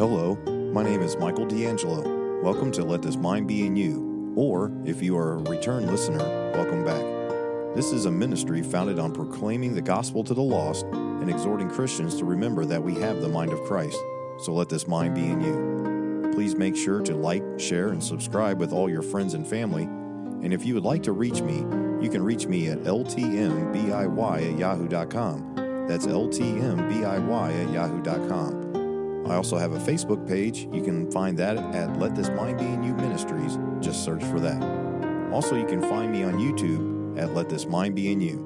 Hello, my name is Michael D'Angelo. Welcome to Let This Mind Be in You, or if you are a return listener, welcome back. This is a ministry founded on proclaiming the gospel to the lost and exhorting Christians to remember that we have the mind of Christ. So let this mind be in you. Please make sure to like, share, and subscribe with all your friends and family. And if you would like to reach me, you can reach me at ltmbiy at yahoo.com. That's ltmbiy at yahoo.com. I also have a Facebook page. You can find that at Let This Mind Be in You Ministries. Just search for that. Also, you can find me on YouTube at Let This Mind Be in You.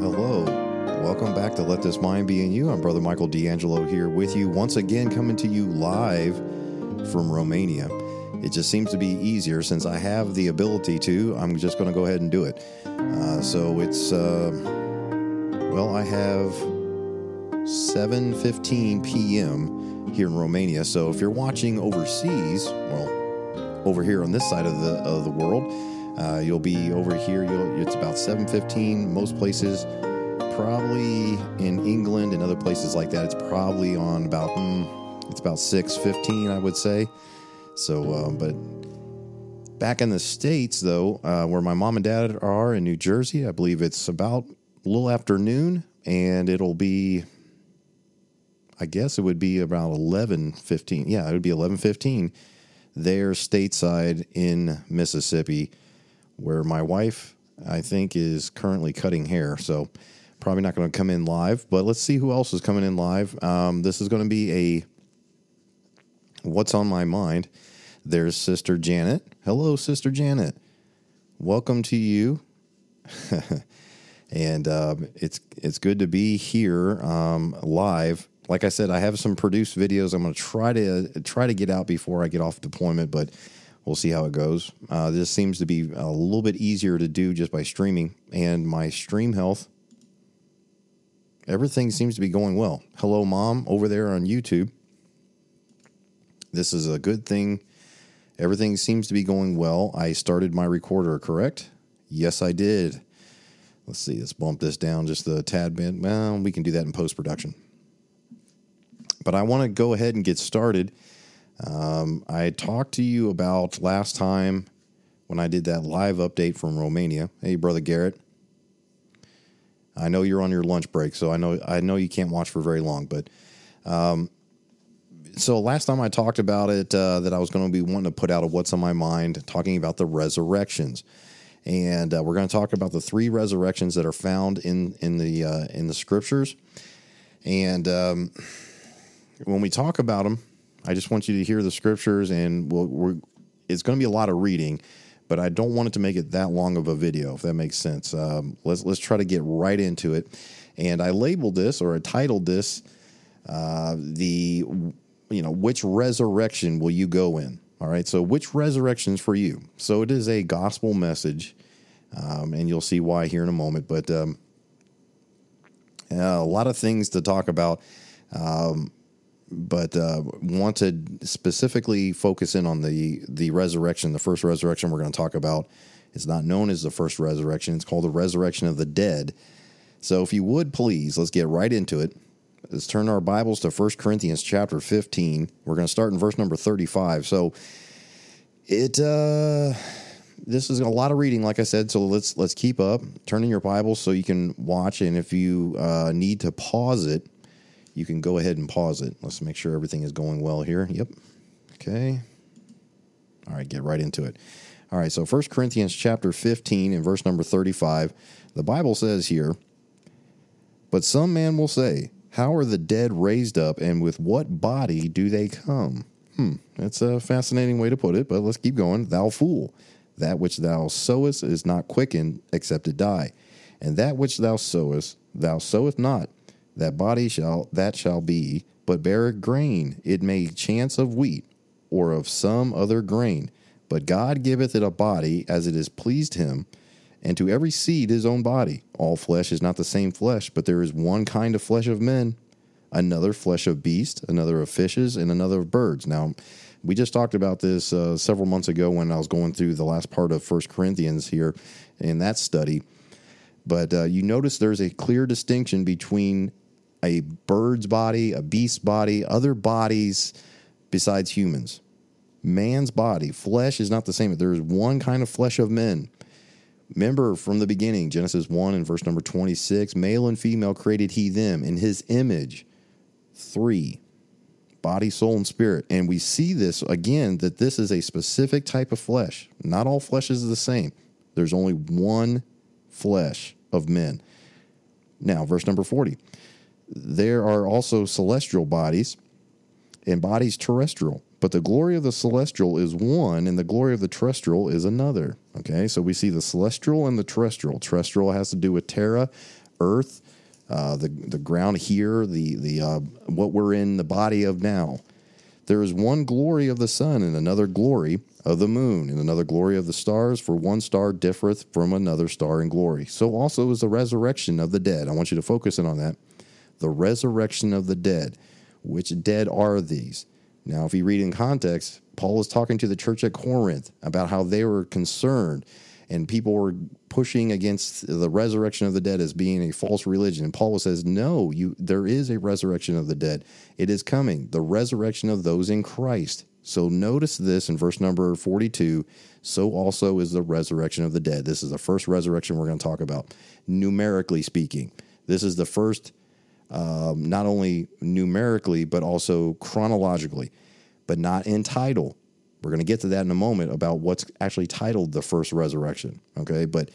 Hello. Welcome back to Let This Mind Be in You. I'm Brother Michael D'Angelo here with you once again, coming to you live from Romania. It just seems to be easier since I have the ability to. I'm just going to go ahead and do it. Uh, so it's. Uh, well, I have 7:15 p.m. here in Romania. So if you're watching overseas, well, over here on this side of the of the world, uh, you'll be over here. It's about 7:15. Most places, probably in England and other places like that, it's probably on about mm, it's about 6:15, I would say. So, uh, but back in the states, though, uh, where my mom and dad are in New Jersey, I believe it's about a little after noon, and it'll be, I guess it would be about eleven fifteen. Yeah, it would be eleven fifteen there stateside in Mississippi, where my wife, I think, is currently cutting hair. So probably not going to come in live, but let's see who else is coming in live. Um, this is going to be a what's on my mind. There's Sister Janet. Hello, Sister Janet. Welcome to you. and um, it's it's good to be here um, live. Like I said, I have some produced videos. I'm going to try to try to get out before I get off deployment, but we'll see how it goes. Uh, this seems to be a little bit easier to do just by streaming, and my stream health. Everything seems to be going well. Hello, mom, over there on YouTube. This is a good thing. Everything seems to be going well. I started my recorder, correct? Yes, I did. Let's see, let's bump this down just a tad bit. Well, we can do that in post production. But I want to go ahead and get started. Um, I talked to you about last time when I did that live update from Romania. Hey, brother Garrett. I know you're on your lunch break, so I know I know you can't watch for very long. But um, so last time I talked about it, uh, that I was going to be wanting to put out a what's on my mind, talking about the resurrections and uh, we're going to talk about the three resurrections that are found in in the uh, in the scriptures. And um, when we talk about them, I just want you to hear the scriptures, and we'll, it's going to be a lot of reading, but I don't want it to make it that long of a video, if that makes sense. Um, let's let's try to get right into it. And I labeled this or I titled this uh, the you know which resurrection will you go in? All right, so which resurrections for you? So it is a gospel message, um, and you'll see why here in a moment. But um, a lot of things to talk about, um, but uh, want to specifically focus in on the the resurrection. The first resurrection we're going to talk about It's not known as the first resurrection. It's called the resurrection of the dead. So if you would please, let's get right into it. Let's turn our Bibles to 1 Corinthians chapter 15. We're going to start in verse number 35. So it uh this is a lot of reading like I said, so let's let's keep up. Turn in your Bibles so you can watch and if you uh, need to pause it, you can go ahead and pause it. Let's make sure everything is going well here. Yep. Okay. All right, get right into it. All right, so 1 Corinthians chapter 15 and verse number 35, the Bible says here, "But some man will say, how are the dead raised up, and with what body do they come? Hmm, that's a fascinating way to put it, but let's keep going. Thou fool, that which thou sowest is not quickened except it die. And that which thou sowest, thou sowest not. That body shall that shall be, but bear grain, it may chance of wheat, or of some other grain. But God giveth it a body as it is pleased him and to every seed his own body. All flesh is not the same flesh, but there is one kind of flesh of men, another flesh of beasts, another of fishes, and another of birds. Now, we just talked about this uh, several months ago when I was going through the last part of First Corinthians here in that study. But uh, you notice there's a clear distinction between a bird's body, a beast's body, other bodies besides humans. Man's body, flesh is not the same. There is one kind of flesh of men. Remember from the beginning, Genesis 1 and verse number 26 male and female created he them in his image. Three body, soul, and spirit. And we see this again that this is a specific type of flesh. Not all flesh is the same. There's only one flesh of men. Now, verse number 40. There are also celestial bodies and bodies terrestrial, but the glory of the celestial is one and the glory of the terrestrial is another. Okay, so we see the celestial and the terrestrial. Terrestrial has to do with terra, earth, uh, the the ground here, the the uh, what we're in the body of now. There is one glory of the sun and another glory of the moon and another glory of the stars. For one star differeth from another star in glory. So also is the resurrection of the dead. I want you to focus in on that. The resurrection of the dead. Which dead are these? Now, if you read in context, Paul is talking to the church at Corinth about how they were concerned and people were pushing against the resurrection of the dead as being a false religion. And Paul says, "No, you there is a resurrection of the dead. It is coming, the resurrection of those in Christ." So notice this in verse number 42, so also is the resurrection of the dead. This is the first resurrection we're going to talk about, numerically speaking. This is the first um, not only numerically but also chronologically, but not in title. We're going to get to that in a moment about what's actually titled the first resurrection. Okay. But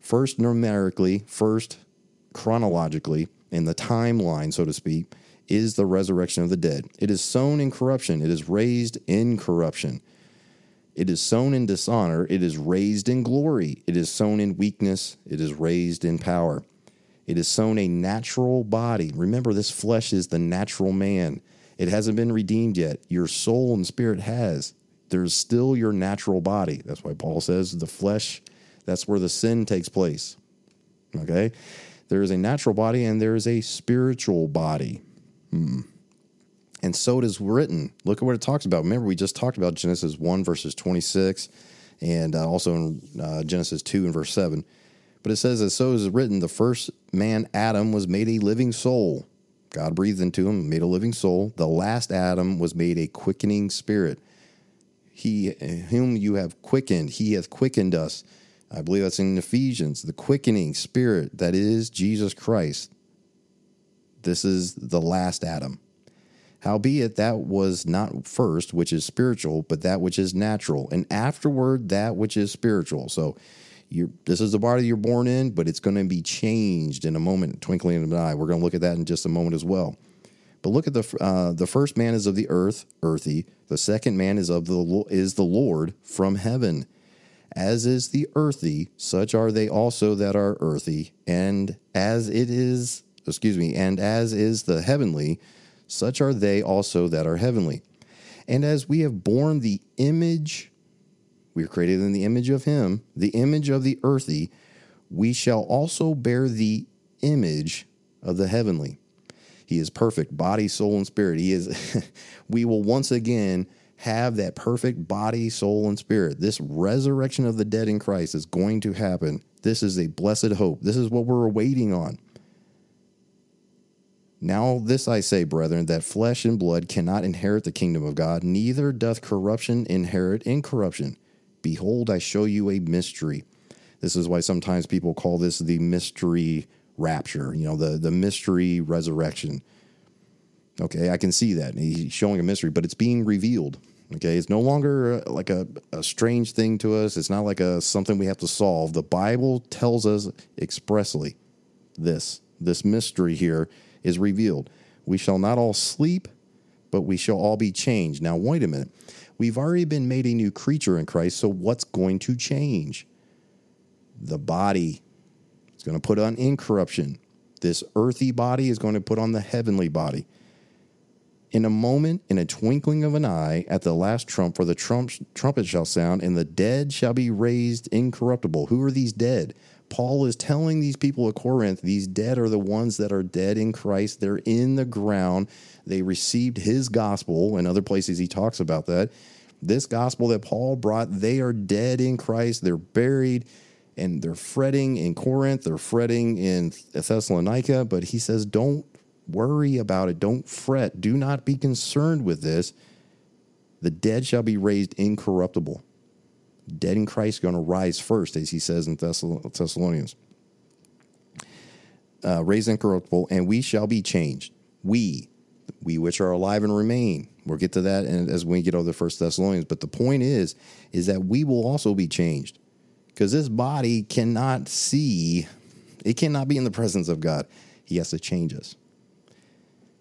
first numerically, first chronologically, in the timeline, so to speak, is the resurrection of the dead. It is sown in corruption, it is raised in corruption. It is sown in dishonor, it is raised in glory. It is sown in weakness, it is raised in power. It is sown a natural body. Remember, this flesh is the natural man. It hasn't been redeemed yet. Your soul and spirit has there's still your natural body. That's why Paul says the flesh, that's where the sin takes place. Okay? There is a natural body and there is a spiritual body. Hmm. And so it is written. Look at what it talks about. Remember, we just talked about Genesis 1, verses 26, and uh, also in uh, Genesis 2 and verse 7. But it says, as so is written, the first man, Adam, was made a living soul. God breathed into him, made a living soul. The last Adam was made a quickening spirit. He whom you have quickened he hath quickened us. I believe that's in ephesians the quickening spirit that is jesus christ. This is the last adam. Howbeit that was not first which is spiritual but that which is natural and afterward that which is spiritual. So you this is the body you're born in but it's going to be changed in a moment twinkling of an eye we're going to look at that in just a moment as well but look at the uh, the first man is of the earth, earthy. The second man is of the is the Lord from heaven. As is the earthy, such are they also that are earthy, and as it is, excuse me, and as is the heavenly, such are they also that are heavenly. And as we have borne the image, we are created in the image of him, the image of the earthy, we shall also bear the image of the heavenly. He is perfect, body, soul, and spirit. He is, we will once again have that perfect body, soul, and spirit. This resurrection of the dead in Christ is going to happen. This is a blessed hope. This is what we're waiting on. Now, this I say, brethren, that flesh and blood cannot inherit the kingdom of God, neither doth corruption inherit incorruption. Behold, I show you a mystery. This is why sometimes people call this the mystery rapture, you know, the, the mystery resurrection. Okay, I can see that. He's showing a mystery, but it's being revealed. Okay, it's no longer uh, like a, a strange thing to us. It's not like a something we have to solve. The Bible tells us expressly this this mystery here is revealed. We shall not all sleep, but we shall all be changed. Now, wait a minute. We've already been made a new creature in Christ, so what's going to change? The body it's going to put on incorruption. This earthy body is going to put on the heavenly body. In a moment, in a twinkling of an eye, at the last trump, for the trump, trumpet shall sound, and the dead shall be raised incorruptible. Who are these dead? Paul is telling these people at Corinth, these dead are the ones that are dead in Christ. They're in the ground. They received his gospel. In other places, he talks about that. This gospel that Paul brought, they are dead in Christ. They're buried and they're fretting in Corinth, they're fretting in Thessalonica, but he says, don't worry about it. Don't fret. Do not be concerned with this. The dead shall be raised incorruptible. Dead in Christ going to rise first, as he says in Thessalonians. Uh, raised incorruptible, and we shall be changed. We, we which are alive and remain. We'll get to that and as we get over the First Thessalonians. But the point is, is that we will also be changed, because this body cannot see, it cannot be in the presence of God. He has to change us.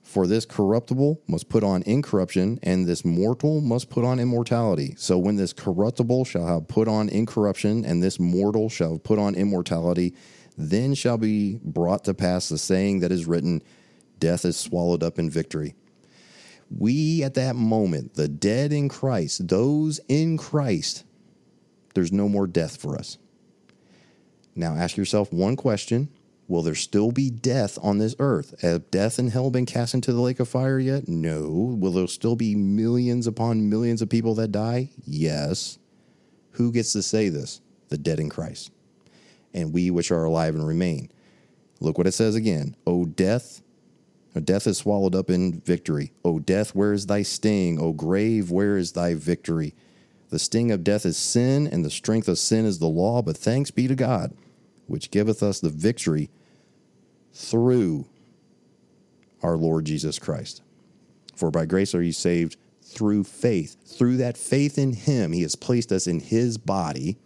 For this corruptible must put on incorruption, and this mortal must put on immortality. So when this corruptible shall have put on incorruption, and this mortal shall have put on immortality, then shall be brought to pass the saying that is written, Death is swallowed up in victory. We, at that moment, the dead in Christ, those in Christ, there's no more death for us. Now ask yourself one question Will there still be death on this earth? Have death and hell been cast into the lake of fire yet? No. Will there still be millions upon millions of people that die? Yes. Who gets to say this? The dead in Christ. And we which are alive and remain. Look what it says again. O death, death is swallowed up in victory. O death, where is thy sting? O grave, where is thy victory? The sting of death is sin, and the strength of sin is the law, but thanks be to God, which giveth us the victory through our Lord Jesus Christ. For by grace are you saved through faith. Through that faith in Him, He has placed us in His body,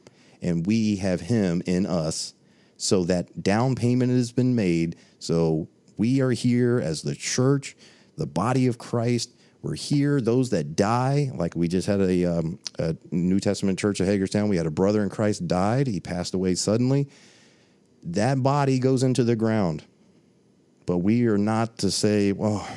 and we have Him in us. So that down payment has been made. So we are here as the church, the body of Christ. We're here. Those that die, like we just had a, um, a New Testament church at Hagerstown, we had a brother in Christ died. He passed away suddenly. That body goes into the ground but we are not to say, well,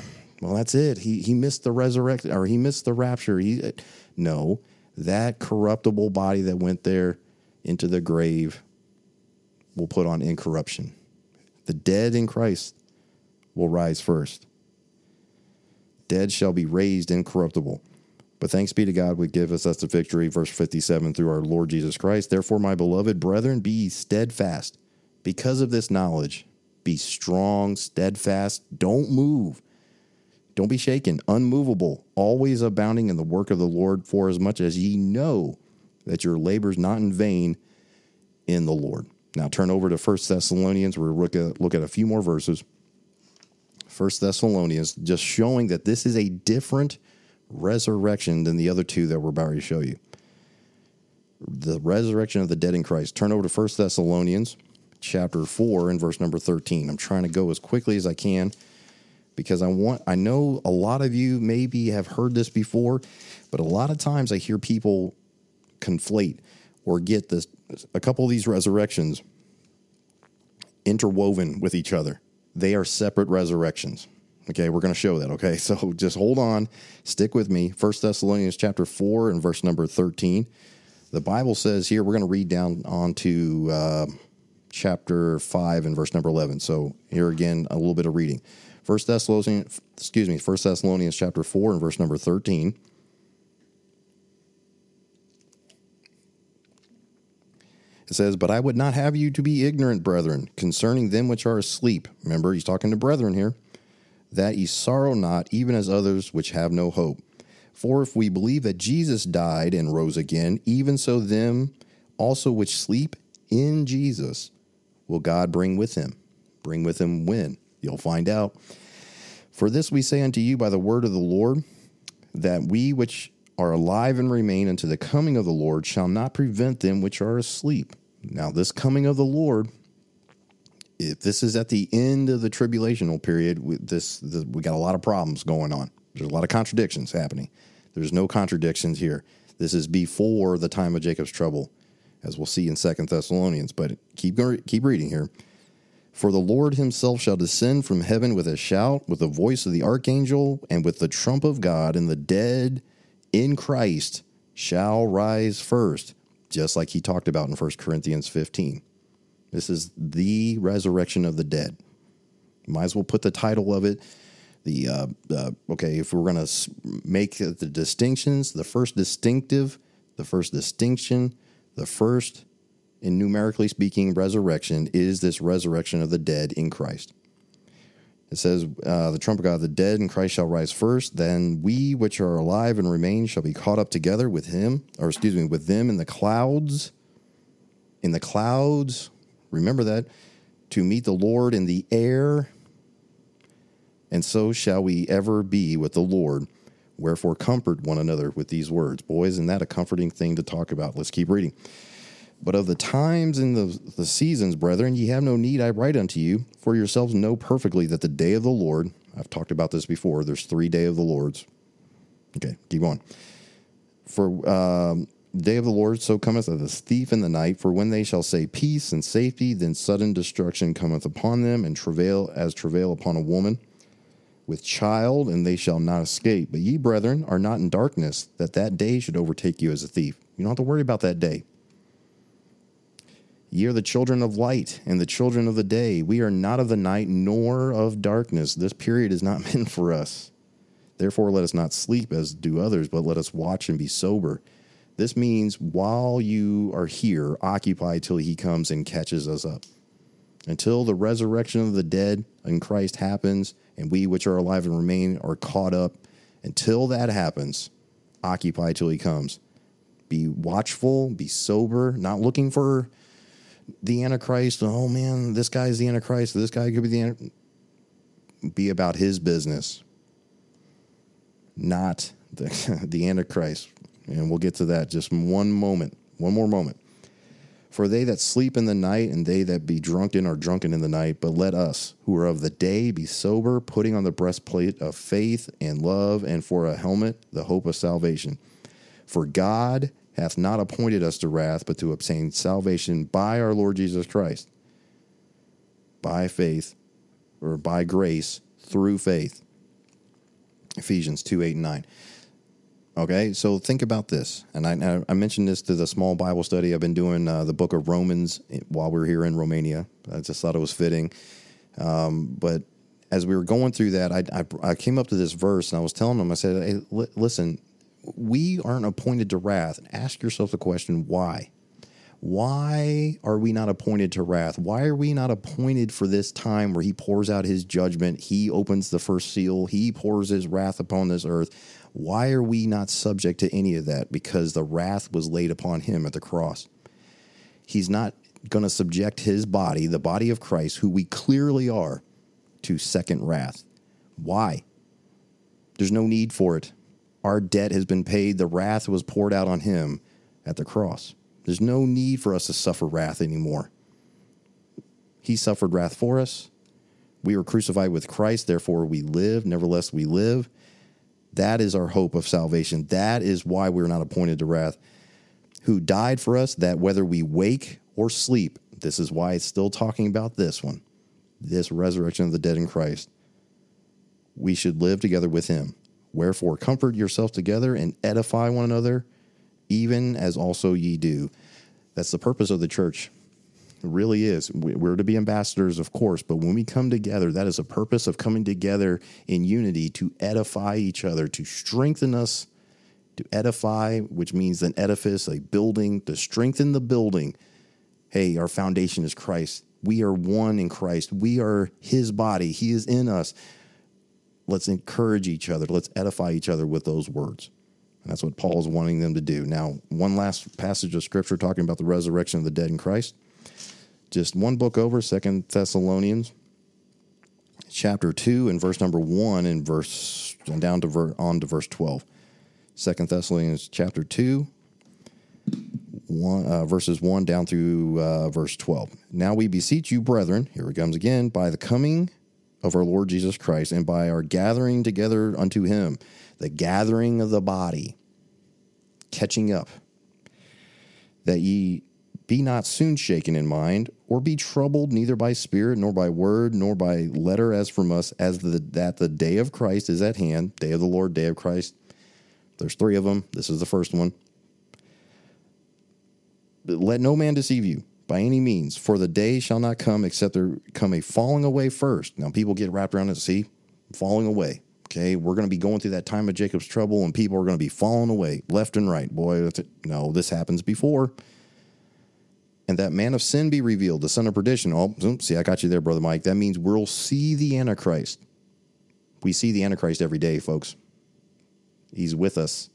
well, that's it. He he missed the resurrection or he missed the rapture. He no, that corruptible body that went there into the grave will put on incorruption. The dead in Christ will rise first. Dead shall be raised incorruptible. But thanks be to God, we give us us the victory. Verse 57 through our Lord Jesus Christ. Therefore, my beloved brethren, be steadfast because of this knowledge be strong, steadfast. Don't move. Don't be shaken, unmovable, always abounding in the work of the Lord, for as much as ye know that your labor is not in vain in the Lord. Now turn over to First Thessalonians. We're look at look at a few more verses. First Thessalonians, just showing that this is a different resurrection than the other two that we're about to show you. The resurrection of the dead in Christ. Turn over to First Thessalonians chapter 4 and verse number 13. I'm trying to go as quickly as I can because I want I know a lot of you maybe have heard this before, but a lot of times I hear people conflate or get this a couple of these resurrections interwoven with each other. They are separate resurrections. Okay, we're going to show that. Okay, so just hold on, stick with me. First Thessalonians chapter 4 and verse number 13. The Bible says here, we're going to read down on to uh, chapter 5 and verse number 11. So here again, a little bit of reading. First Thessalonians, excuse me, First Thessalonians chapter 4 and verse number 13. It says, But I would not have you to be ignorant, brethren, concerning them which are asleep. Remember, he's talking to brethren here. That ye sorrow not, even as others which have no hope. For if we believe that Jesus died and rose again, even so them also which sleep in Jesus will God bring with him? Bring with him when? You'll find out. For this we say unto you by the word of the Lord, that we which are alive and remain unto the coming of the Lord shall not prevent them which are asleep. Now, this coming of the Lord, if this is at the end of the tribulational period, we, this we got a lot of problems going on. There's a lot of contradictions happening. There's no contradictions here. This is before the time of Jacob's trouble as we'll see in Second Thessalonians. But keep keep reading here. For the Lord himself shall descend from heaven with a shout, with the voice of the archangel, and with the trump of God, and the dead in Christ shall rise first, just like he talked about in 1 Corinthians 15. This is the resurrection of the dead. Might as well put the title of it. The uh, uh, okay, if we're going to make the distinctions, the first distinctive, the first distinction the first, in numerically speaking, resurrection is this resurrection of the dead in Christ. It says, uh, The trumpet of the dead and Christ shall rise first. Then we which are alive and remain shall be caught up together with him, or excuse me, with them in the clouds. In the clouds, remember that, to meet the Lord in the air. And so shall we ever be with the Lord. Wherefore, comfort one another with these words. Boys, isn't that a comforting thing to talk about? Let's keep reading. But of the times and the, the seasons, brethren, ye have no need I write unto you, for yourselves know perfectly that the day of the Lord, I've talked about this before, there's three day of the Lords. Okay, keep going. For um, day of the Lord so cometh as a thief in the night, for when they shall say peace and safety, then sudden destruction cometh upon them, and travail as travail upon a woman with child, and they shall not escape. But ye, brethren, are not in darkness, that that day should overtake you as a thief. You don't have to worry about that day. Ye are the children of light and the children of the day. We are not of the night nor of darkness. This period is not meant for us. Therefore, let us not sleep as do others, but let us watch and be sober. This means while you are here, occupy till he comes and catches us up. Until the resurrection of the dead in Christ happens, and we which are alive and remain are caught up. Until that happens, occupy till he comes. Be watchful, be sober, not looking for the Antichrist. Oh man, this guy's the Antichrist. This guy could be the Antichrist. Be about his business, not the, the Antichrist. And we'll get to that just one moment, one more moment. For they that sleep in the night and they that be drunken are drunken in the night. But let us, who are of the day, be sober, putting on the breastplate of faith and love, and for a helmet, the hope of salvation. For God hath not appointed us to wrath, but to obtain salvation by our Lord Jesus Christ, by faith, or by grace through faith. Ephesians 2 8 and 9. Okay, so think about this. And I, I mentioned this to the small Bible study I've been doing, uh, the book of Romans, while we are here in Romania. I just thought it was fitting. Um, but as we were going through that, I, I, I, came up to this verse and I was telling them, I said, hey, listen, we aren't appointed to wrath. Ask yourself the question, why? Why are we not appointed to wrath? Why are we not appointed for this time where he pours out his judgment? He opens the first seal, he pours his wrath upon this earth. Why are we not subject to any of that? Because the wrath was laid upon him at the cross. He's not going to subject his body, the body of Christ, who we clearly are, to second wrath. Why? There's no need for it. Our debt has been paid. The wrath was poured out on him at the cross. There's no need for us to suffer wrath anymore. He suffered wrath for us. We were crucified with Christ, therefore we live. Nevertheless, we live. That is our hope of salvation. That is why we're not appointed to wrath. Who died for us, that whether we wake or sleep, this is why it's still talking about this one, this resurrection of the dead in Christ, we should live together with him. Wherefore, comfort yourself together and edify one another, even as also ye do. That's the purpose of the church. It really is. We're to be ambassadors, of course, but when we come together, that is a purpose of coming together in unity to edify each other, to strengthen us, to edify, which means an edifice, a building, to strengthen the building. Hey, our foundation is Christ. We are one in Christ. We are his body. He is in us. Let's encourage each other. Let's edify each other with those words. And that's what Paul is wanting them to do. Now, one last passage of scripture talking about the resurrection of the dead in Christ. Just one book over, Second Thessalonians, chapter two, and verse number one, and verse and down to ver, on to verse twelve. Second Thessalonians chapter two, one, uh, verses 1 down through uh, verse 12. Now we beseech you, brethren, here it comes again, by the coming of our Lord Jesus Christ and by our gathering together unto him, the gathering of the body, catching up, that ye be not soon shaken in mind, or be troubled neither by spirit, nor by word, nor by letter as from us, as the, that the day of Christ is at hand, day of the Lord, day of Christ. There's three of them. This is the first one. Let no man deceive you by any means, for the day shall not come except there come a falling away first. Now, people get wrapped around it, see, falling away. Okay, we're going to be going through that time of Jacob's trouble, and people are going to be falling away left and right. Boy, no, this happens before. and that man of sin be revealed, the son of perdition. Oh, see, I got you there, brother Mike. That means we'll see the Antichrist. We see the Antichrist every day, folks. He's with us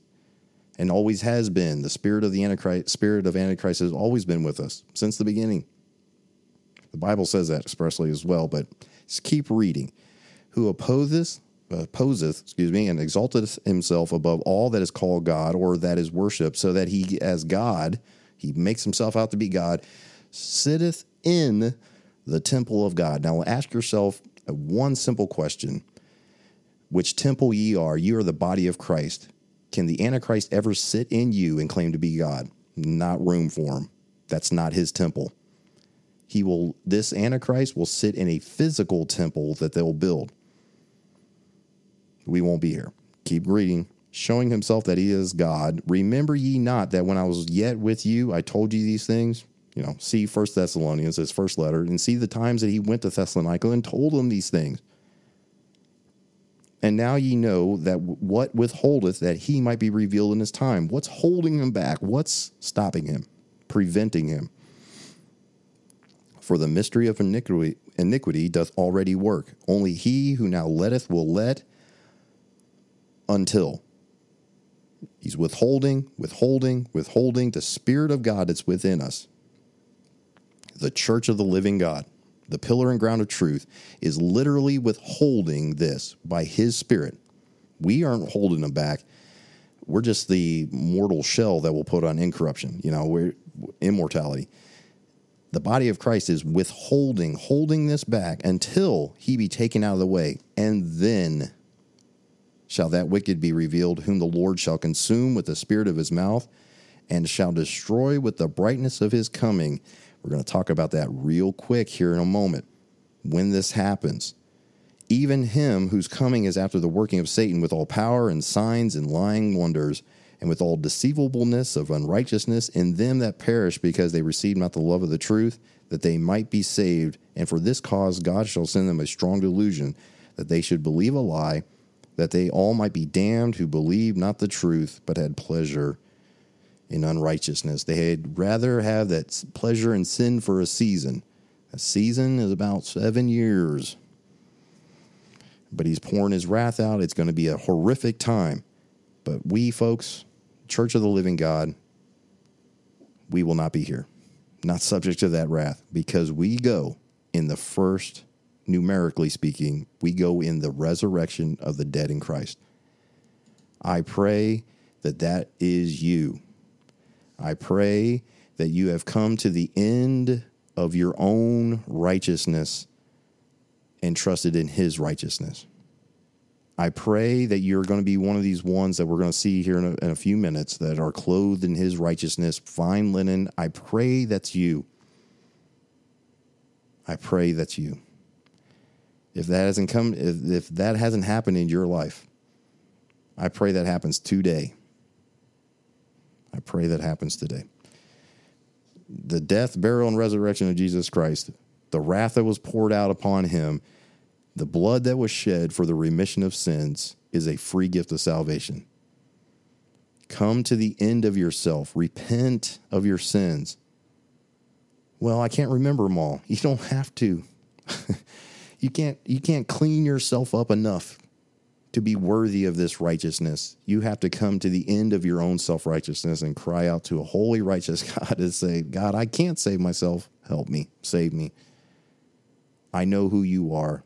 and always has been. The spirit of the Antichrist, spirit of Antichrist has always been with us since the beginning. The Bible says that expressly as well, but just keep reading. Who opposes opposeth, excuse me, and exalteth himself above all that is called God or that is worshipped, so that he as God, he makes himself out to be God, sitteth in the temple of God. Now ask yourself one simple question. Which temple ye are, you are the body of Christ. Can the Antichrist ever sit in you and claim to be God? Not room for him. That's not his temple. He will this Antichrist will sit in a physical temple that they'll build. We won't be here. Keep reading. Showing himself that he is God. Remember ye not that when I was yet with you, I told you these things? You know, see First Thessalonians, his first letter, and see the times that he went to Thessalonica and told them these things. And now ye know that what withholdeth that he might be revealed in his time. What's holding him back? What's stopping him, preventing him? For the mystery of iniquity, iniquity doth already work. Only he who now letteth will let until. He's withholding, withholding, withholding the Spirit of God that's within us. The church of the living God the pillar and ground of truth, is literally withholding this by his spirit. We aren't holding them back. We're just the mortal shell that will put on incorruption, you know, we're immortality. The body of Christ is withholding, holding this back until he be taken out of the way, and then shall that wicked be revealed, whom the Lord shall consume with the spirit of his mouth, and shall destroy with the brightness of his coming. We're going to talk about that real quick here in a moment. When this happens, even him whose coming is after the working of Satan with all power and signs and lying wonders, and with all deceivableness of unrighteousness in them that perish because they receive not the love of the truth, that they might be saved. And for this cause God shall send them a strong delusion, that they should believe a lie, that they all might be damned who believe not the truth, but had pleasure in unrighteousness. They had rather have that pleasure in sin for a season. A season is about seven years. But he's pouring his wrath out. It's going to be a horrific time. But we, folks, Church of the Living God, we will not be here. Not subject to that wrath because we go in the first, numerically speaking, we go in the resurrection of the dead in Christ. I pray that that is you. I pray that you have come to the end of your own righteousness and trusted in his righteousness. I pray that you're going to be one of these ones that we're going to see here in a, in a, few minutes that are clothed in his righteousness, fine linen. I pray that's you. I pray that's you. If that hasn't come, if, if that hasn't happened in your life, I pray that happens today. I pray that happens today. The death, burial, and resurrection of Jesus Christ, the wrath that was poured out upon him, the blood that was shed for the remission of sins is a free gift of salvation. Come to the end of yourself, repent of your sins. Well, I can't remember them all. You don't have to. you can't you can't clean yourself up enough to be worthy of this righteousness, you have to come to the end of your own self righteousness and cry out to a holy, righteous God and say, God, I can't save myself. Help me, save me. I know who you are.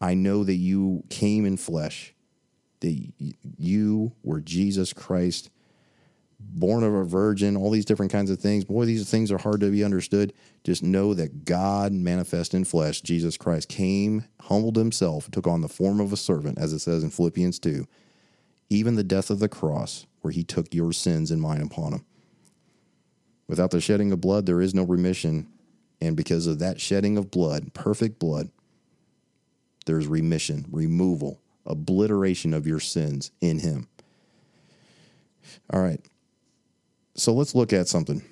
I know that you came in flesh, that you were Jesus Christ born of a virgin, all these different kinds of things. Boy, these things are hard to be understood. Just know that God manifest in flesh, Jesus Christ, came, humbled himself, took on the form of a servant, as it says in Philippians 2, even the death of the cross, where he took your sins and mine upon him. Without the shedding of blood, there is no remission. And because of that shedding of blood, perfect blood, there's remission, removal, obliteration of your sins in him. All right. So let's look at something.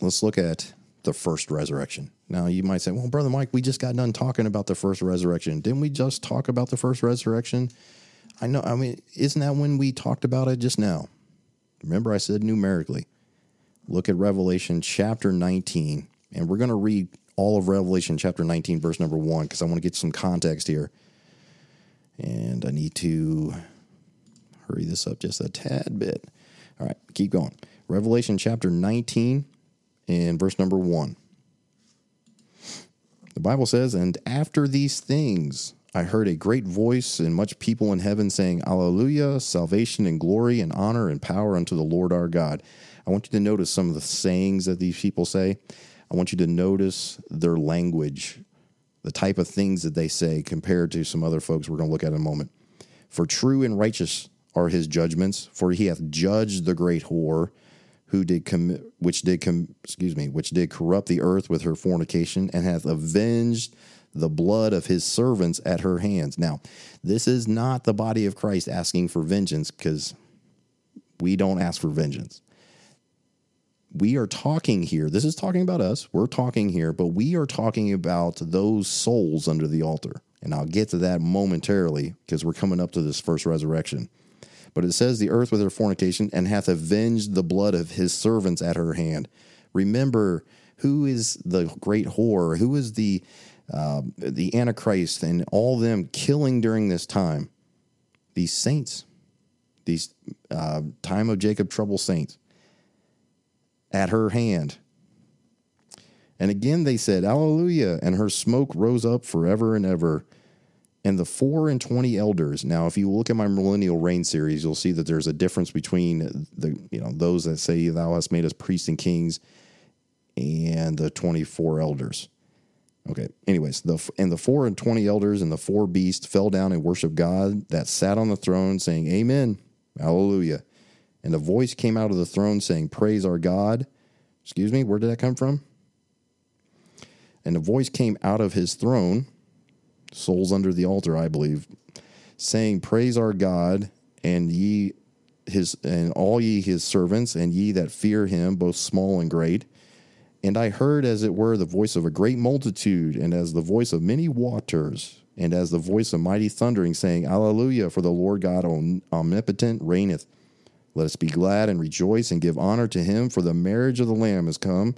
Let's look at the first resurrection. Now, you might say, well, Brother Mike, we just got done talking about the first resurrection. Didn't we just talk about the first resurrection? I know, I mean, isn't that when we talked about it just now? Remember, I said numerically. look at Revelation chapter 19, and we're going to read all of Revelation chapter 19, verse number 1, because I want to get some context here. And I need to hurry this up just a tad bit. All right, keep going. Revelation chapter 19 and verse number 1. The Bible says, And after these things, I heard a great voice and much people in heaven saying, Alleluia, salvation and glory and honor and power unto the Lord our God. I want you to notice some of the sayings that these people say. I want you to notice their language, the type of things that they say compared to some other folks we're going to look at in a moment. For true and righteous are his judgments, for he hath judged the great whore who did com- which did com- excuse me, which did corrupt the earth with her fornication and hath avenged the blood of his servants at her hands. Now, this is not the body of Christ asking for vengeance because we don't ask for vengeance we are talking here. This is talking about us. We're talking here, but we are talking about those souls under the altar. And I'll get to that momentarily because we're coming up to this first resurrection. But it says, The earth with her fornication and hath avenged the blood of his servants at her hand. Remember, who is the great whore? Who is the uh, the Antichrist and all them killing during this time? These saints, these uh, time of Jacob trouble saints at her hand. And again they said, Alleluia, and her smoke rose up forever and ever. And the four and twenty elders. Now, if you look at my millennial reign series, you'll see that there's a difference between the you know those that say thou hast made us priests and kings, and the twenty four elders. Okay. Anyways, the and the four and twenty elders and the four beasts fell down and worshiped God that sat on the throne, saying, Amen, Hallelujah. And a voice came out of the throne saying, Praise our God. Excuse me, where did that come from? And a voice came out of his throne, souls under the altar, I believe, saying, Praise our God, and ye his and all ye his servants, and ye that fear him, both small and great. And I heard, as it were, the voice of a great multitude, and as the voice of many waters, and as the voice of mighty thundering, saying, Alleluia, for the Lord God omnipotent reigneth. Let us be glad and rejoice and give honor to him, for the marriage of the Lamb is come,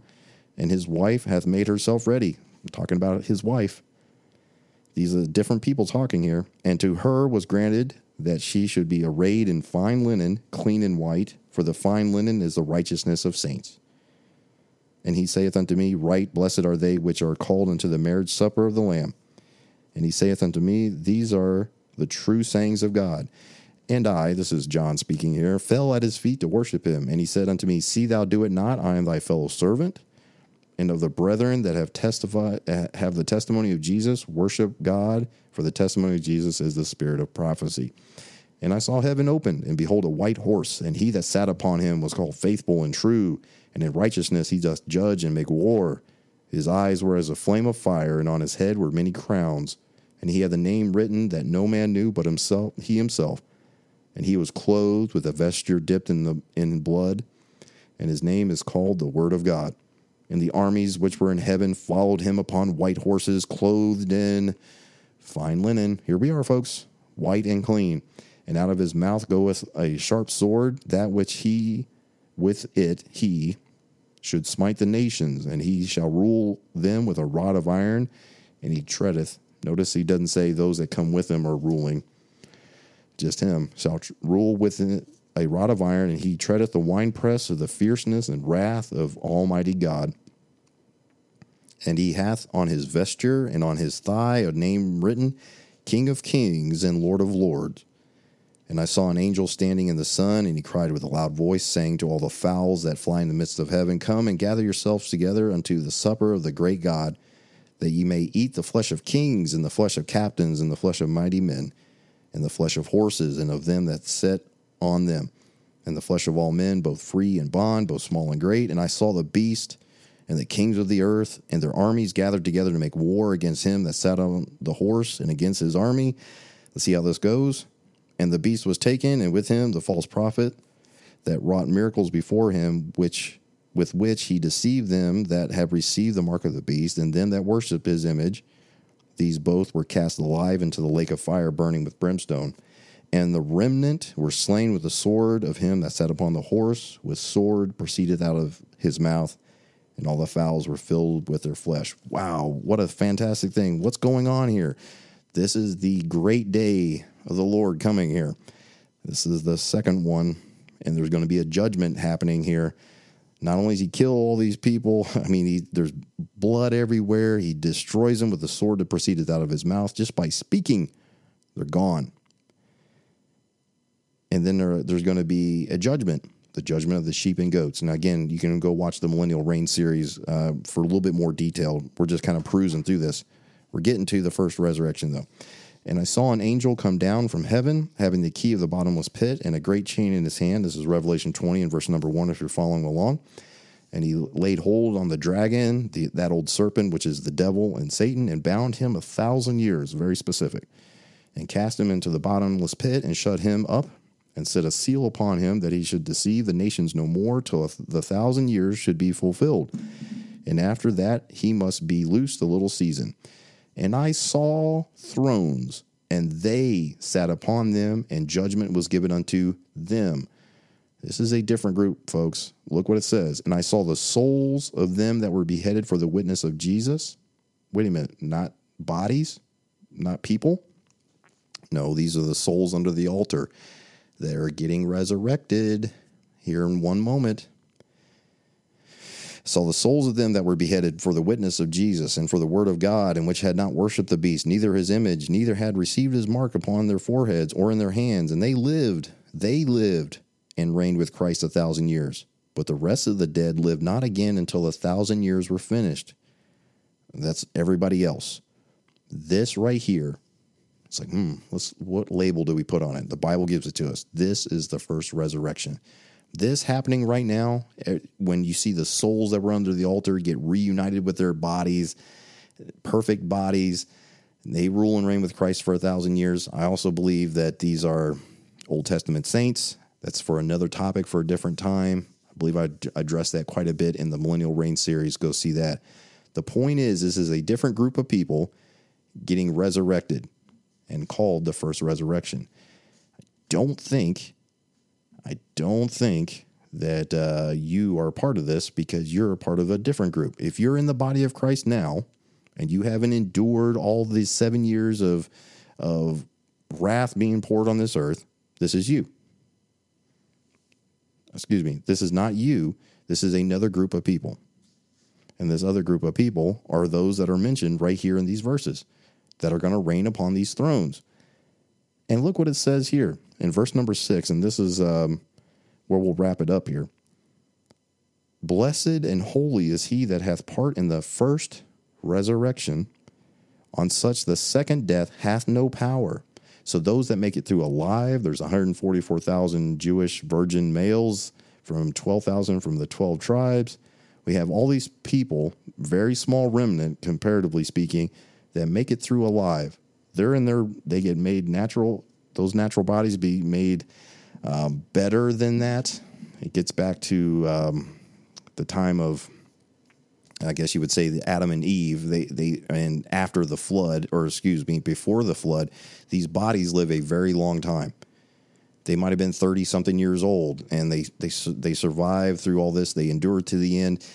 and his wife hath made herself ready. I'm talking about his wife. These are different people talking here. And to her was granted that she should be arrayed in fine linen, clean and white, for the fine linen is the righteousness of saints. And he saith unto me, Right, blessed are they which are called unto the marriage supper of the Lamb. And he saith unto me, These are the true sayings of God. And I, this is John speaking here, fell at his feet to worship him. And he said unto me, See thou do it not, I am thy fellow servant. And of the brethren that have testified have the testimony of Jesus, worship God, for the testimony of Jesus is the spirit of prophecy. And I saw heaven open, and behold, a white horse, and he that sat upon him was called faithful and true, and in righteousness he doth judge and make war. His eyes were as a flame of fire, and on his head were many crowns. And he had the name written that no man knew but himself, he himself and he was clothed with a vesture dipped in the in blood, and his name is called the Word of God. And the armies which were in heaven followed him upon white horses, clothed in fine linen. Here we are, folks, white and clean. And out of his mouth goeth a sharp sword, that which he with it he should smite the nations, and he shall rule them with a rod of iron, and he treadeth. Notice he doesn't say those that come with him are ruling just him, shall rule with a rod of iron, and he treadeth the winepress of the fierceness and wrath of Almighty God. And he hath on his vesture and on his thigh a name written, King of Kings and Lord of Lords. And I saw an angel standing in the sun, and he cried with a loud voice, saying to all the fowls that fly in the midst of heaven, Come and gather yourselves together unto the supper of the great God, that ye may eat the flesh of kings, and the flesh of captains, and the flesh of mighty men and the flesh of horses and of them that sit on them, and the flesh of all men, both free and bond, both small and great. And I saw the beast and the kings of the earth and their armies gathered together to make war against him that sat on the horse and against his army. Let's see how this goes. And the beast was taken, and with him the false prophet that wrought miracles before him, which with which he deceived them that have received the mark of the beast, and them that worship his image these both were cast alive into the lake of fire burning with brimstone. And the remnant were slain with the sword of him that sat upon the horse, with sword proceeded out of his mouth, and all the fowls were filled with their flesh. Wow, what a fantastic thing. What's going on here? This is the great day of the Lord coming here. This is the second one, and there's going to be a judgment happening here. Not only does he kill all these people, I mean, he, there's blood everywhere. He destroys them with the sword that proceeded out of his mouth just by speaking. They're gone. And then there, there's going to be a judgment, the judgment of the sheep and goats. And again, you can go watch the Millennial Reign series uh, for a little bit more detail. We're just kind of cruising through this. We're getting to the first resurrection, though. And I saw an angel come down from heaven, having the key of the bottomless pit and a great chain in his hand. This is Revelation 20 and verse number one, if you're following along. And he laid hold on the dragon, the, that old serpent, which is the devil and Satan, and bound him a thousand years, very specific, and cast him into the bottomless pit and shut him up and set a seal upon him that he should deceive the nations no more till the thousand years should be fulfilled. And after that, he must be loosed a little season. And I saw thrones, and they sat upon them, and judgment was given unto them. This is a different group, folks. Look what it says. And I saw the souls of them that were beheaded for the witness of Jesus. Wait a minute, not bodies, not people. No, these are the souls under the altar. They're getting resurrected here in one moment saw the souls of them that were beheaded for the witness of Jesus and for the word of God, and which had not worshipped the beast, neither his image, neither had received his mark upon their foreheads or in their hands. And they lived, they lived and reigned with Christ a thousand years. But the rest of the dead lived not again until a thousand years were finished. That's everybody else. This right here, it's like, hmm, let's, what label do we put on it? The Bible gives it to us. This is the first resurrection this happening right now, eh, when you see the souls that were under the altar get reunited with their bodies, perfect bodies, they rule and reign with Christ for a thousand years. I also believe that these are Old Testament saints. That's for another topic for a different time. I believe I addressed that quite a bit in the Millennial Reign series. Go see that. The point is, this is a different group of people getting resurrected and called the first resurrection. I don't think I don't think that uh, you are part of this because you're a part of a different group. If you're in the body of Christ now and you haven't endured all these seven years of, of wrath being poured on this earth, this is you. Excuse me, this is not you. This is another group of people. And this other group of people are those that are mentioned right here in these verses that are going to reign upon these thrones. And look what it says here in verse number six, and this is um, where we'll wrap it up here. Blessed and holy is he that hath part in the first resurrection. On such the second death hath no power. So those that make it through alive, there's 144,000 Jewish virgin males from 12,000 from the 12 tribes. We have all these people, very small remnant comparatively speaking, that make it through alive. They're in there, they get made natural those natural bodies be made um, better than that. It gets back to um, the time of, I guess you would say, Adam and Eve. They they and after the flood, or excuse me, before the flood, these bodies live a very long time. They might have been thirty something years old, and they they they survive through all this. They endure to the end.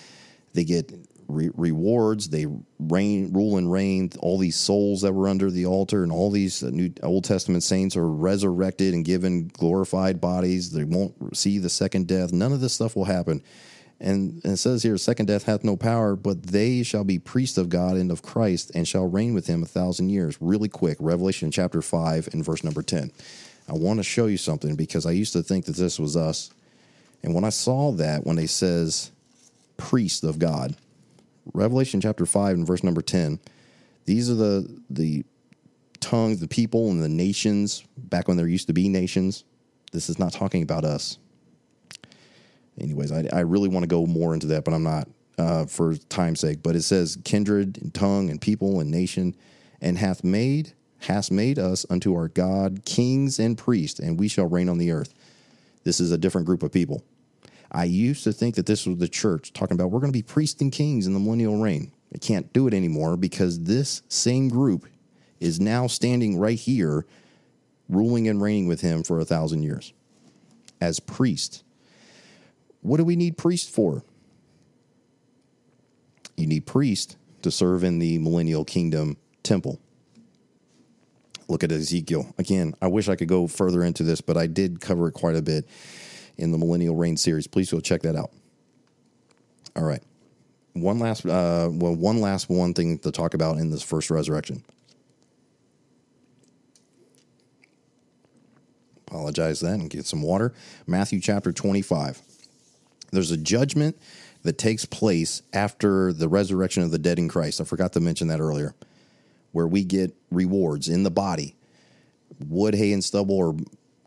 They get re- rewards. They reign, rule and reign. All these souls that were under the altar and all these uh, New Old Testament saints are resurrected and given glorified bodies. They won't see the second death. None of this stuff will happen. And, and it says here, second death hath no power, but they shall be priests of God and of Christ and shall reign with him a thousand years. Really quick, Revelation chapter 5 and verse number 10. I want to show you something because I used to think that this was us. And when I saw that, when they says priest of God, Revelation chapter 5 and verse number 10. These are the the tongues, the people and the nations back when there used to be nations. This is not talking about us. Anyways, I, I really want to go more into that, but I'm not uh, for time's sake. But it says kindred and tongue and people and nation, and hath made hath made us unto our God kings and priests, and we shall reign on the earth. This is a different group of people. I used to think that this was the church talking about we're going to be priests and kings in the millennial reign. I can't do it anymore because this same group is now standing right here ruling and reigning with him for a thousand years as priests. What do we need priests for? You need priests to serve in the millennial kingdom temple. Look at Ezekiel. Again, I wish I could go further into this, but I did cover it quite a bit in the Millennial Reign series. Please go check that out. All right. One last uh, well, one last one thing to talk about in this first resurrection. Apologize that and get some water. Matthew chapter 25. There's a judgment that takes place after the resurrection of the dead in Christ. I forgot to mention that earlier, where we get rewards in the body. Wood, hay, and stubble are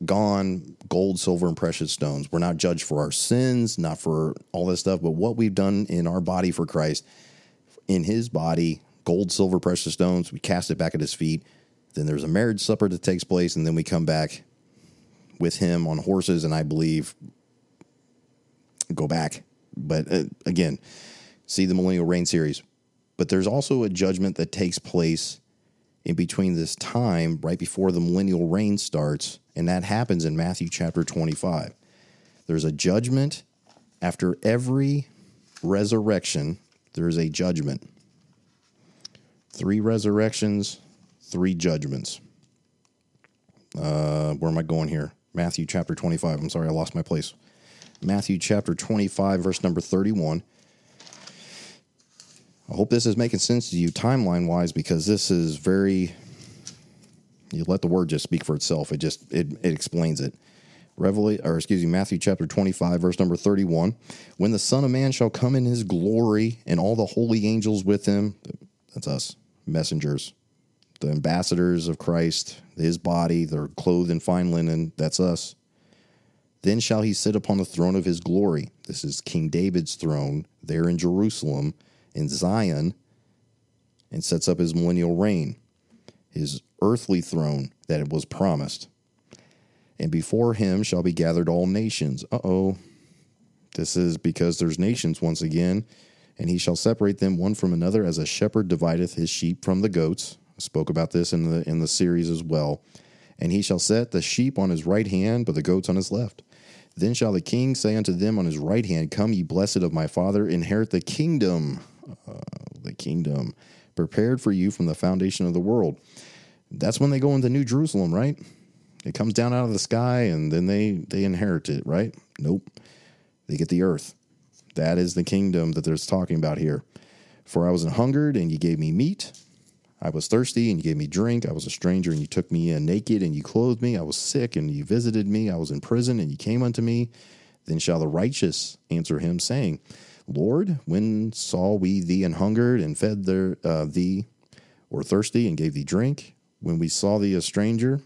gone, gold, silver, and precious stones. We're not judged for our sins, not for all this stuff, but what we've done in our body for Christ, in his body, gold, silver, precious stones, we cast it back at his feet. Then there's a marriage supper that takes place, and then we come back with him on horses, and I believe go back. But uh, again, see the Millennial Reign series. But there's also a judgment that takes place in between this time, right before the millennial reign starts, and that happens in Matthew chapter 25. There's a judgment after every resurrection, there's a judgment. Three resurrections, three judgments. Uh, where am I going here? Matthew chapter 25. I'm sorry, I lost my place. Matthew chapter 25, verse number 31. I hope this is making sense to you timeline wise because this is very. You let the word just speak for itself. It just it, it explains it. Revelation, or excuse me, Matthew chapter 25, verse number 31. When the Son of Man shall come in his glory and all the holy angels with him, that's us, messengers, the ambassadors of Christ, his body, they're clothed in fine linen, that's us. Then shall he sit upon the throne of his glory. This is King David's throne there in Jerusalem, in Zion, and sets up his millennial reign, his earthly throne that it was promised. And before him shall be gathered all nations. Uh oh. This is because there's nations once again, and he shall separate them one from another as a shepherd divideth his sheep from the goats. I spoke about this in the in the series as well. And he shall set the sheep on his right hand, but the goats on his left. Then shall the king say unto them on his right hand, Come, ye blessed of my father, inherit the kingdom, uh, the kingdom prepared for you from the foundation of the world. That's when they go into New Jerusalem, right? It comes down out of the sky, and then they they inherit it, right? Nope, they get the earth. That is the kingdom that there's talking about here. For I was hungered, and you gave me meat. I was thirsty and you gave me drink. I was a stranger and you took me in naked and you clothed me. I was sick and you visited me. I was in prison and you came unto me. Then shall the righteous answer him, saying, Lord, when saw we thee and hungered and fed uh, thee, or thirsty and gave thee drink? When we saw thee a stranger,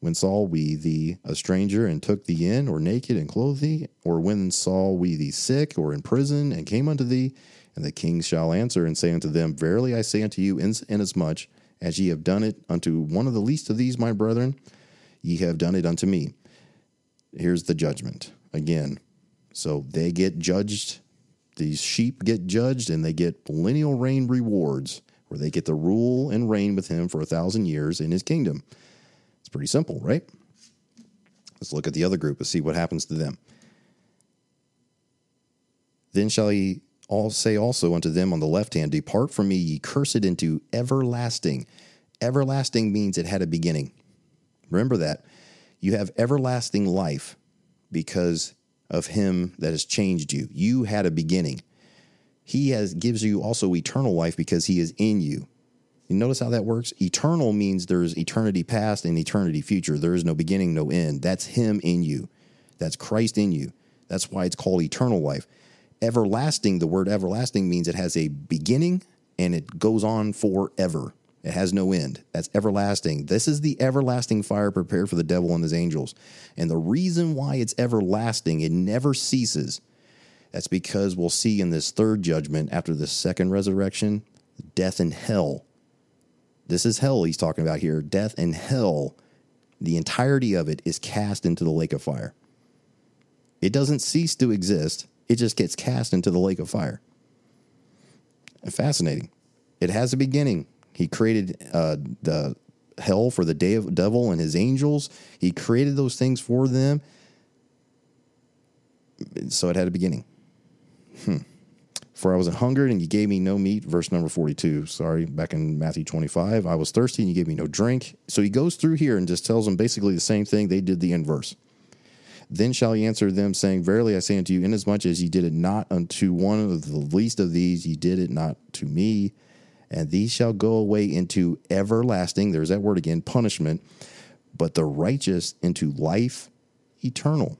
when saw we thee a stranger and took thee in, or naked and clothed thee? Or when saw we thee sick or in prison and came unto thee? And the king shall answer and say unto them, Verily I say unto you, inasmuch as ye have done it unto one of the least of these my brethren, ye have done it unto me. Here's the judgment again. So they get judged, these sheep get judged, and they get millennial reign rewards where they get to rule and reign with him for a thousand years in his kingdom. It's pretty simple, right? Let's look at the other group and see what happens to them. Then shall he all say also unto them on the left hand, Depart from me, ye cursed, into everlasting. Everlasting means it had a beginning. Remember that. You have everlasting life because of him that has changed you. You had a beginning. He has gives you also eternal life because he is in you. You notice how that works? Eternal means there's eternity past and eternity future. There is no beginning, no end. That's him in you. That's Christ in you. That's why it's called eternal life everlasting, the word everlasting means it has a beginning and it goes on forever. It has no end. That's everlasting. This is the everlasting fire prepared for the devil and his angels. And the reason why it's everlasting, it never ceases. That's because we'll see in this third judgment after the second resurrection, death and hell. This is hell he's talking about here. Death and hell, the entirety of it is cast into the lake of fire. It doesn't cease to exist it just gets cast into the lake of fire. Fascinating. It has a beginning. He created uh, the hell for the devil and his angels. He created those things for them. So it had a beginning. Hmm. For I was hungered and you gave me no meat, verse number 42. Sorry, back in Matthew 25. I was thirsty and you gave me no drink. So he goes through here and just tells them basically the same thing. They did the inverse. Then shall he answer them, saying, Verily I say unto you, inasmuch as ye did it not unto one of the least of these, ye did it not to me. And these shall go away into everlasting, there's that word again, punishment, but the righteous into life eternal.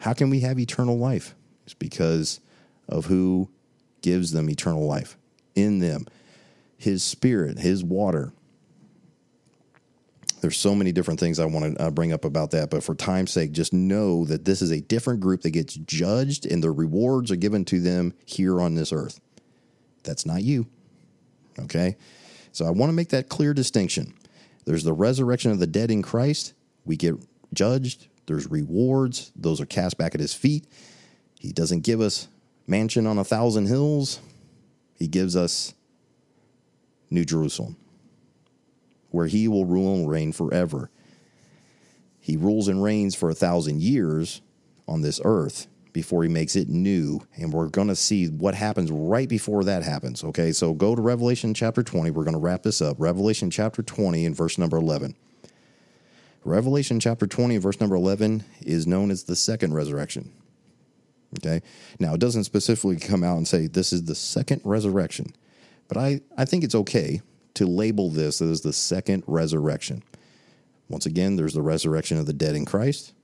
How can we have eternal life? It's because of who gives them eternal life in them. His spirit, his water, there's so many different things I want to uh, bring up about that, but for time's sake, just know that this is a different group that gets judged and the rewards are given to them here on this earth. That's not you. Okay? So I want to make that clear distinction. There's the resurrection of the dead in Christ. We get judged. There's rewards. Those are cast back at his feet. He doesn't give us mansion on a thousand hills. He gives us New Jerusalem where he will rule and reign forever. He rules and reigns for a thousand years on this earth before he makes it new. And we're going to see what happens right before that happens. Okay, so go to Revelation chapter 20. We're going to wrap this up. Revelation chapter 20 and verse number 11. Revelation chapter 20 and verse number 11 is known as the second resurrection. Okay, now it doesn't specifically come out and say this is the second resurrection, but I, I think it's okay to label this as the second resurrection. Once again, there's the resurrection of the dead in Christ.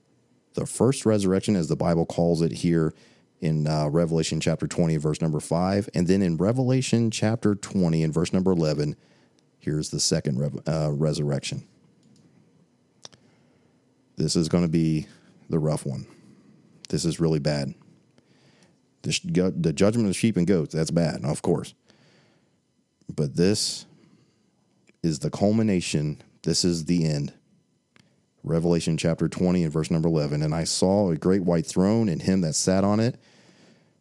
The first resurrection, as the Bible calls it here in uh, Revelation chapter 20, verse number 5. And then in Revelation chapter 20 and verse number 11, here's the second uh, resurrection. This is going to be the rough one. This is really bad. The, the judgment of sheep and goats, that's bad, of course. But this is the culmination. This is the end. Revelation chapter 20 and verse number 11. And I saw a great white throne and him that sat on it,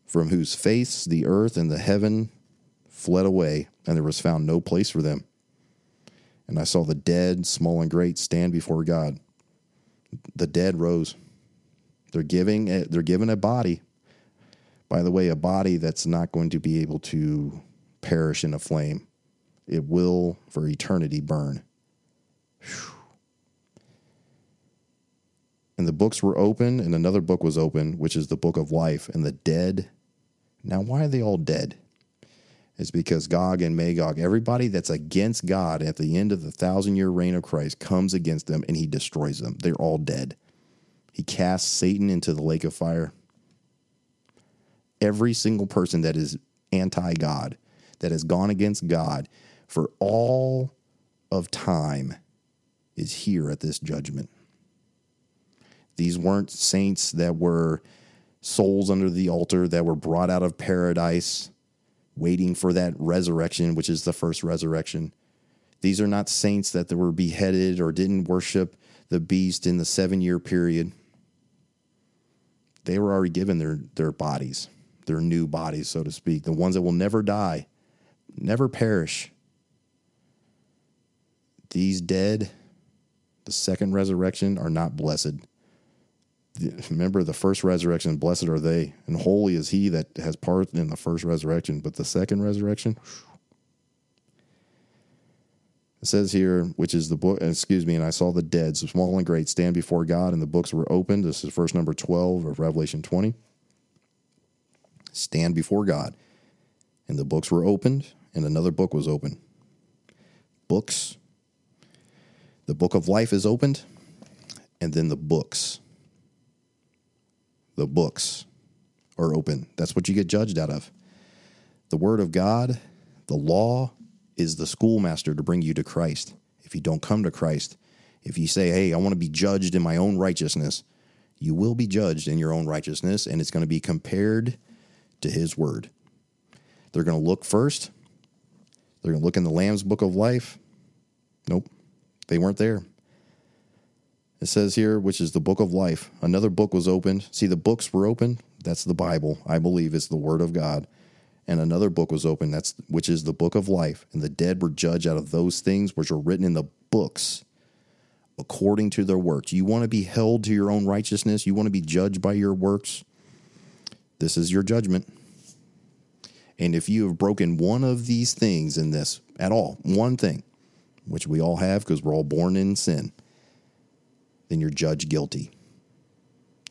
from whose face the earth and the heaven fled away, and there was found no place for them. And I saw the dead, small and great, stand before God. The dead rose. They're giving a, they're given a body. By the way, a body that's not going to be able to perish in a flame it will for eternity burn. Whew. And the books were open, and another book was open, which is the book of life. And the dead. Now, why are they all dead? It's because Gog and Magog, everybody that's against God at the end of the thousand year reign of Christ, comes against them and he destroys them. They're all dead. He casts Satan into the lake of fire. Every single person that is anti God, that has gone against God, for all of time is here at this judgment. These weren't saints that were souls under the altar that were brought out of paradise waiting for that resurrection, which is the first resurrection. These are not saints that were beheaded or didn't worship the beast in the seven year period. They were already given their, their bodies, their new bodies, so to speak, the ones that will never die, never perish. These dead, the second resurrection, are not blessed. Remember the first resurrection, blessed are they, and holy is he that has part in the first resurrection. But the second resurrection, it says here, which is the book, excuse me, and I saw the dead, so small and great, stand before God, and the books were opened. This is verse number 12 of Revelation 20. Stand before God, and the books were opened, and another book was opened. Books the book of life is opened, and then the books. The books are open. That's what you get judged out of. The word of God, the law, is the schoolmaster to bring you to Christ. If you don't come to Christ, if you say, hey, I want to be judged in my own righteousness, you will be judged in your own righteousness, and it's going to be compared to his word. They're going to look first. They're going to look in the Lamb's book of life. Nope. They weren't there. It says here, which is the book of life. Another book was opened. See, the books were open. That's the Bible. I believe it's the Word of God. And another book was opened. That's which is the book of life. And the dead were judged out of those things which were written in the books according to their works. You want to be held to your own righteousness, you want to be judged by your works. This is your judgment. And if you have broken one of these things in this at all, one thing, which we all have because we're all born in sin, then you're judged guilty.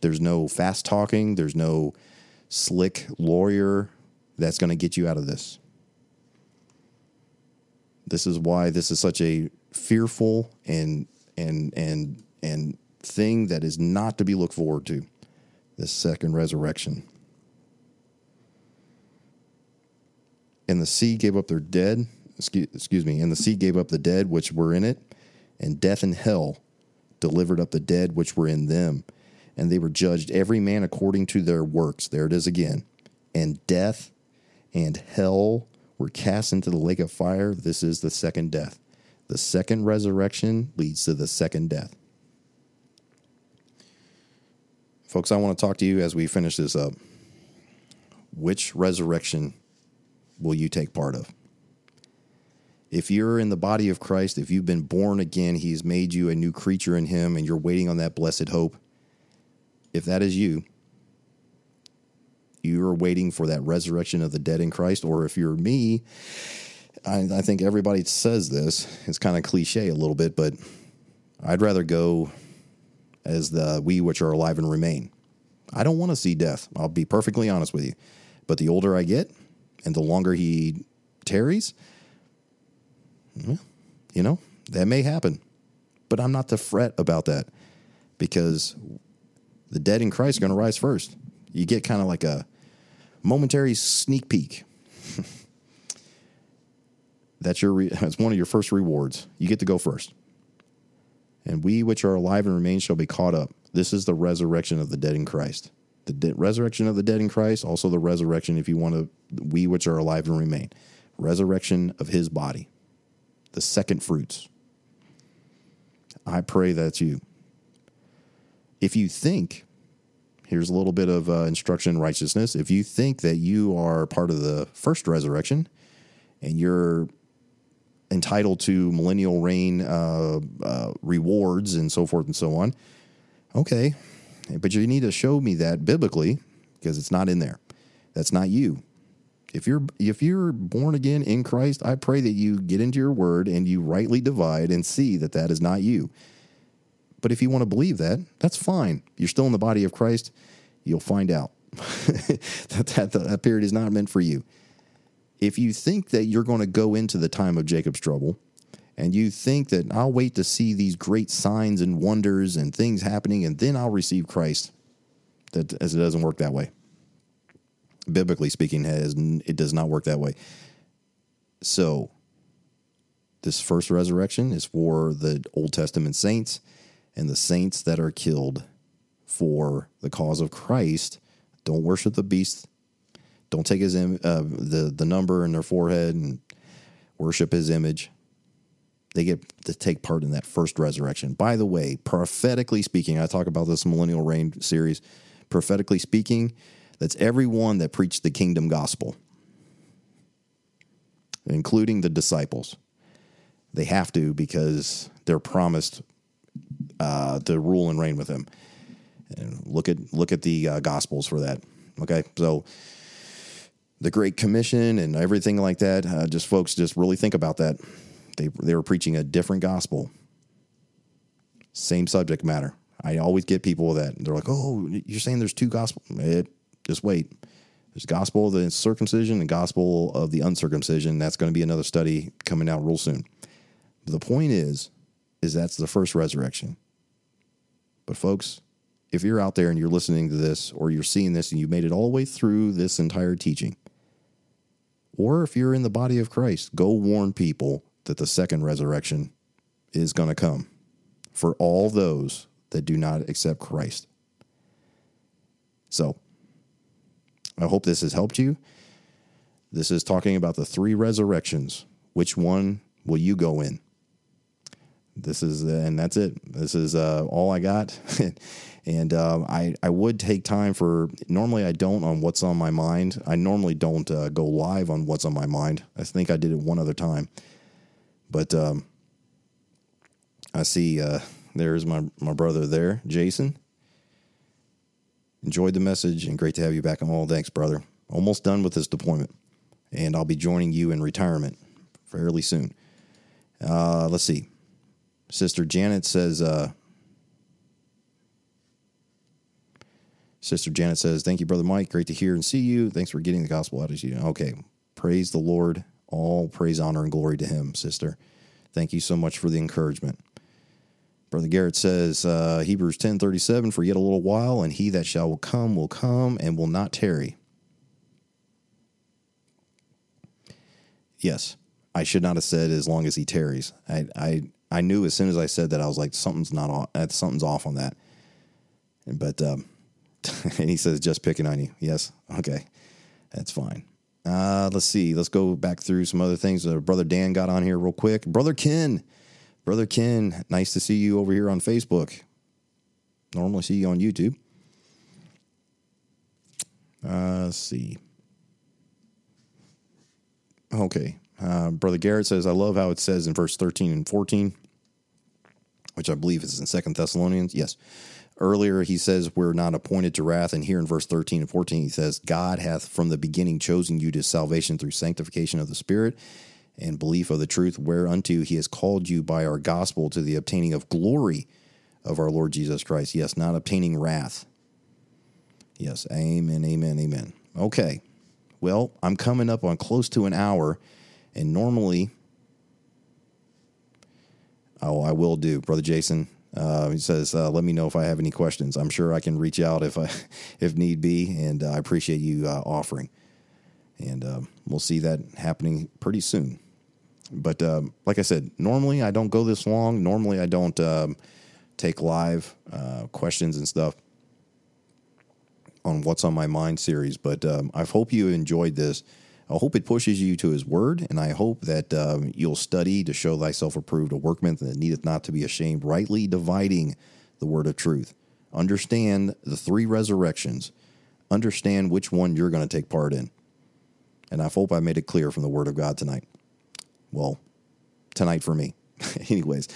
There's no fast talking, there's no slick lawyer that's going to get you out of this. This is why this is such a fearful and and and and thing that is not to be looked forward to. This second resurrection. And the sea gave up their dead, excuse, excuse me, and the sea gave up the dead which were in it, and death and hell delivered up the dead which were in them. And they were judged every man according to their works. There it is again. And death and hell were cast into the lake of fire. This is the second death. The second resurrection leads to the second death. Folks, I want to talk to you as we finish this up. Which resurrection will you take part of? If you're in the body of Christ, if you've been born again, He's made you a new creature in Him, and you're waiting on that blessed hope. If that is you, you're waiting for that resurrection of the dead in Christ, or if you're me, I, I think everybody says this. It's kind of cliche a little bit, but I'd rather go as the we which are alive and remain. I don't want to see death. I'll be perfectly honest with you. But the older I get, and the longer he tarries, you know, that may happen. But I'm not to fret about that because the dead in Christ are going to rise first. You get kind of like a momentary sneak peek. that's your re- that's one of your first rewards. You get to go first. And we which are alive and remain shall be caught up. This is the resurrection of the dead in Christ the de- resurrection of the dead in Christ, also the resurrection, if you want to, we which are alive and remain, resurrection of his body, the second fruits. I pray that's you. If you think, here's a little bit of uh, instruction in righteousness. If you think that you are part of the first resurrection and you're entitled to millennial reign uh, uh, rewards and so forth and so on, okay, but you need to show me that biblically because it's not in there. That's not you. If you're if you're born again in Christ, I pray that you get into your word and you rightly divide and see that that is not you. But if you want to believe that, that's fine. You're still in the body of Christ. You'll find out that, that that period is not meant for you. If you think that you're going to go into the time of Jacob's trouble, and you think that I'll wait to see these great signs and wonders and things happening and then I'll receive Christ, that as it doesn't work that way. Biblically speaking, has it does not work that way. So, this first resurrection is for the Old Testament saints and the saints that are killed for the cause of Christ. Don't worship the beast. Don't take his uh, the the number in their forehead and worship his image they get to take part in that first resurrection. By the way, prophetically speaking, I talk about this millennial reign series. Prophetically speaking, that's everyone that preached the kingdom gospel, including the disciples. They have to because they're promised uh, to rule and reign with him. And look at look at the uh, gospels for that. Okay, so the Great Commission and everything like that. Uh, just folks, just really think about that. They, they were preaching a different gospel. Same subject matter. I always get people that. They're like, oh, you're saying there's two gospels? It, just wait. There's gospel of the circumcision and gospel of the uncircumcision. That's going to be another study coming out real soon. But the point is, is that's the first resurrection. But folks, if you're out there and you're listening to this or you're seeing this and you made it all the way through this entire teaching, or if you're in the body of Christ, go warn people that the second resurrection is going to come for all those that do not accept Christ. So, I hope this has helped you. This is talking about the three resurrections. Which one will you go in? This is, and that's it. This is uh, all I got. and um, I, I would take time for, normally I don't on what's on my mind. I normally don't uh, go live on what's on my mind. I think I did it one other time. But um, I see uh, there's my, my brother there, Jason. Enjoyed the message and great to have you back on. All thanks, brother. Almost done with this deployment, and I'll be joining you in retirement fairly soon. Uh, let's see. Sister Janet says, uh, Sister Janet says, Thank you, Brother Mike. Great to hear and see you. Thanks for getting the gospel out of you. Okay. Praise the Lord. All praise, honor, and glory to him, sister. Thank you so much for the encouragement. Brother Garrett says, uh, Hebrews 10 37, for yet a little while, and he that shall come will come and will not tarry. Yes, I should not have said as long as he tarries. I, I, I knew as soon as I said that, I was like, something's not off, something's off on that. But, um, and he says, just picking on you. Yes. Okay. That's fine. Uh, let's see. Let's go back through some other things. Uh, Brother Dan got on here real quick. Brother Ken. Brother Ken, nice to see you over here on Facebook. Normally see you on YouTube. Uh, let's see. Okay. Uh, Brother Garrett says, I love how it says in verse 13 and 14, which I believe is in Second Thessalonians. Yes. Earlier, he says, We're not appointed to wrath. And here in verse 13 and 14, he says, God hath from the beginning chosen you to salvation through sanctification of the Spirit and belief of the truth, whereunto he has called you by our gospel to the obtaining of glory of our Lord Jesus Christ. Yes, not obtaining wrath. Yes, amen, amen, amen. Okay. Well, I'm coming up on close to an hour, and normally, oh, I will do, Brother Jason. Uh, he says, uh, "Let me know if I have any questions. I'm sure I can reach out if I, if need be, and uh, I appreciate you uh, offering. And um, we'll see that happening pretty soon. But um, like I said, normally I don't go this long. Normally I don't um, take live uh, questions and stuff on what's on my mind series. But um, I hope you enjoyed this. I hope it pushes you to His Word, and I hope that um, you'll study to show thyself approved, a workman that needeth not to be ashamed, rightly dividing the word of truth. Understand the three resurrections. Understand which one you're going to take part in. And I hope I made it clear from the Word of God tonight. Well, tonight for me. Anyways,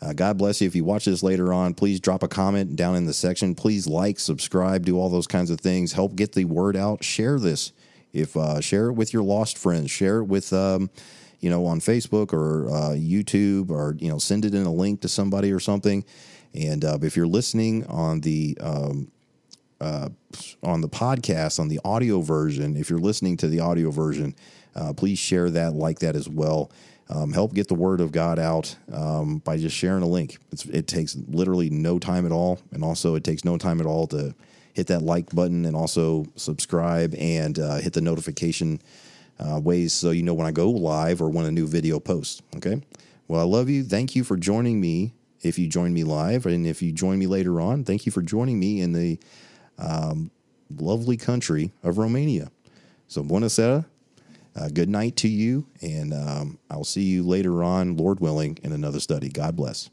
uh, God bless you. If you watch this later on, please drop a comment down in the section. Please like, subscribe, do all those kinds of things. Help get the word out. Share this if uh, share it with your lost friends, share it with um, you know on Facebook or uh, YouTube, or you know send it in a link to somebody or something. And uh, if you're listening on the um, uh, on the podcast on the audio version, if you're listening to the audio version, uh, please share that, like that as well. Um, help get the word of God out um, by just sharing a link. It's, it takes literally no time at all, and also it takes no time at all to hit that like button and also subscribe and uh, hit the notification uh, ways so you know when I go live or when a new video posts. Okay. Well, I love you. Thank you for joining me. If you join me live, and if you join me later on, thank you for joining me in the um, lovely country of Romania. So, buonasera. Uh, good night to you, and um, I'll see you later on, Lord willing, in another study. God bless.